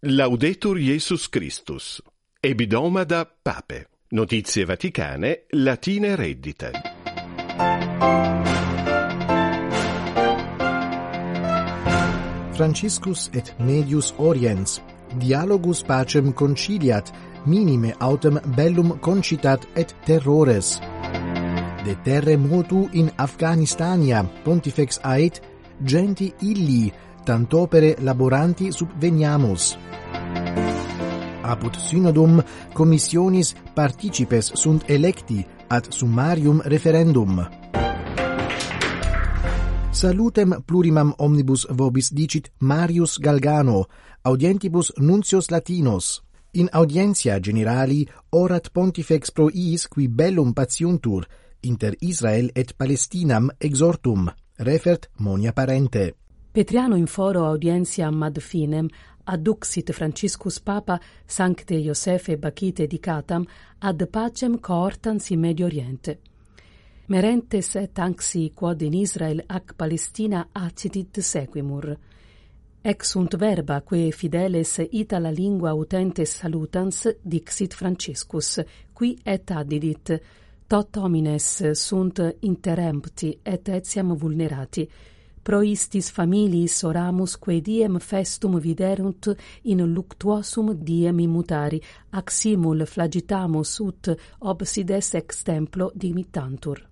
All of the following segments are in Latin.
Laudetur Jesus Christus. Ebidoma da Pape. Notizie Vaticane, Latine reddite. Franciscus et Medius Oriens. Dialogus pacem conciliat, minime autem bellum concitat et terrores. De terre motu in Afghanistania, pontifex ait, genti illi, tant'opere laboranti subveniamus. Apud synodum commissionis participes sunt electi ad summarium referendum. Salutem plurimam omnibus vobis dicit Marius Galgano, audientibus nuncios latinos. In audientia generali orat pontifex pro iis qui bellum patiuntur, inter Israel et Palestinam exhortum, refert monia parente. Petriano in foro audientiam ad finem adduxit Franciscus Papa Sancte Iosephe Bacite dicatam ad pacem cohortans in Medio Oriente. Merentes et anxi quod in Israel ac Palestina accitit sequimur. Ex sunt verba quae fideles itala lingua utentes salutans dixit Franciscus, qui et addidit, tot homines sunt interempti et etiam vulnerati, pro istis familiis oramus quae diem festum viderunt in luctuosum diem immutari, aximul flagitamus ut obsides ex templo dimitantur.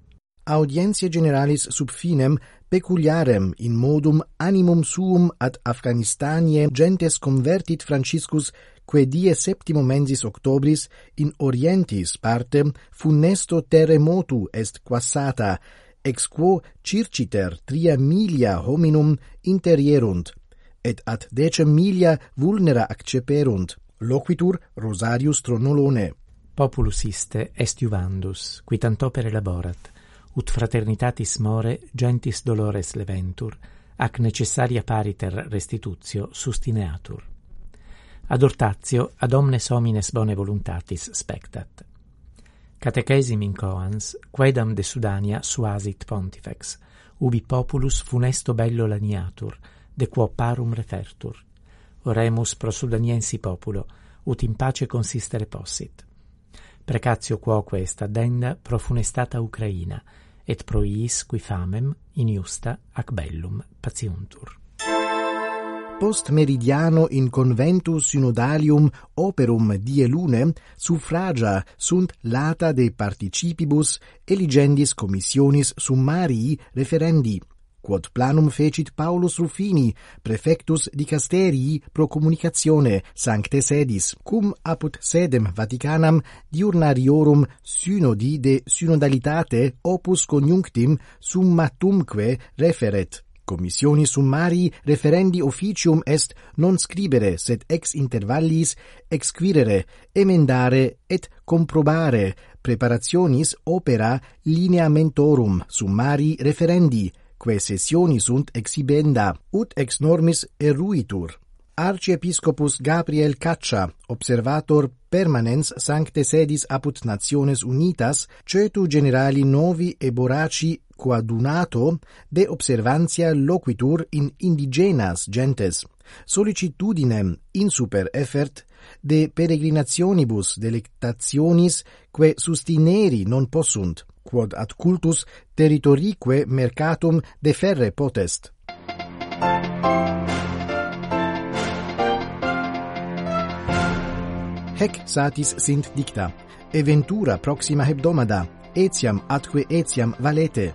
Audientiae generalis sub finem peculiarem in modum animum suum ad Afghanistanie gentes convertit Franciscus quae die septimo mensis octobris in orientis partem funesto terremotu est quassata ex quo circiter tria milia hominum interierunt, et ad decem milia vulnera acceperunt, loquitur Rosarius Tronolone. Populus iste est juvandus, qui tant'opere laborat, ut fraternitatis more gentis dolores leventur, ac necessaria pariter restitutio sustineatur. Ad ortatio ad omnes homines bone voluntatis spectat. Catechesim in coans, quaedam de Sudania suasit pontifex, ubi populus funesto bello laniatur, de quo parum refertur. Oremus pro Sudaniensi populo, ut in pace consistere possit. Precatio quoque est addenda pro funestata Ucraina, et pro iis qui famem in justa, ac bellum patiuntur. Post meridiano in conventus synodalium operum die lune suffragia sunt lata de participibus eligendis commissionis summarii referendi quod planum fecit Paulus Ruffini, prefectus dicasterii pro communicatione sancte sedis, cum apud sedem Vaticanam diurnariorum synodi de synodalitate opus conjunctim summatumque referet. Commissioni summari referendi officium est non scribere, sed ex intervallis exquirere, emendare et comprobare preparationis opera lineamentorum summari referendi, quae sessioni sunt exhibenda, ut ex normis eruitur. Arciepiscopus Gabriel Caccia, observator permanens sancte sedis apud Nationes Unitas, cetu generali novi e boraci coadunato de observantia loquitur in indigenas gentes, solicitudinem in super effert de peregrinationibus delectationis que sustineri non possunt, quod ad cultus territorique mercatum deferre potest. Hec satis sint dicta, eventura proxima hebdomada, etiam atque etiam valete,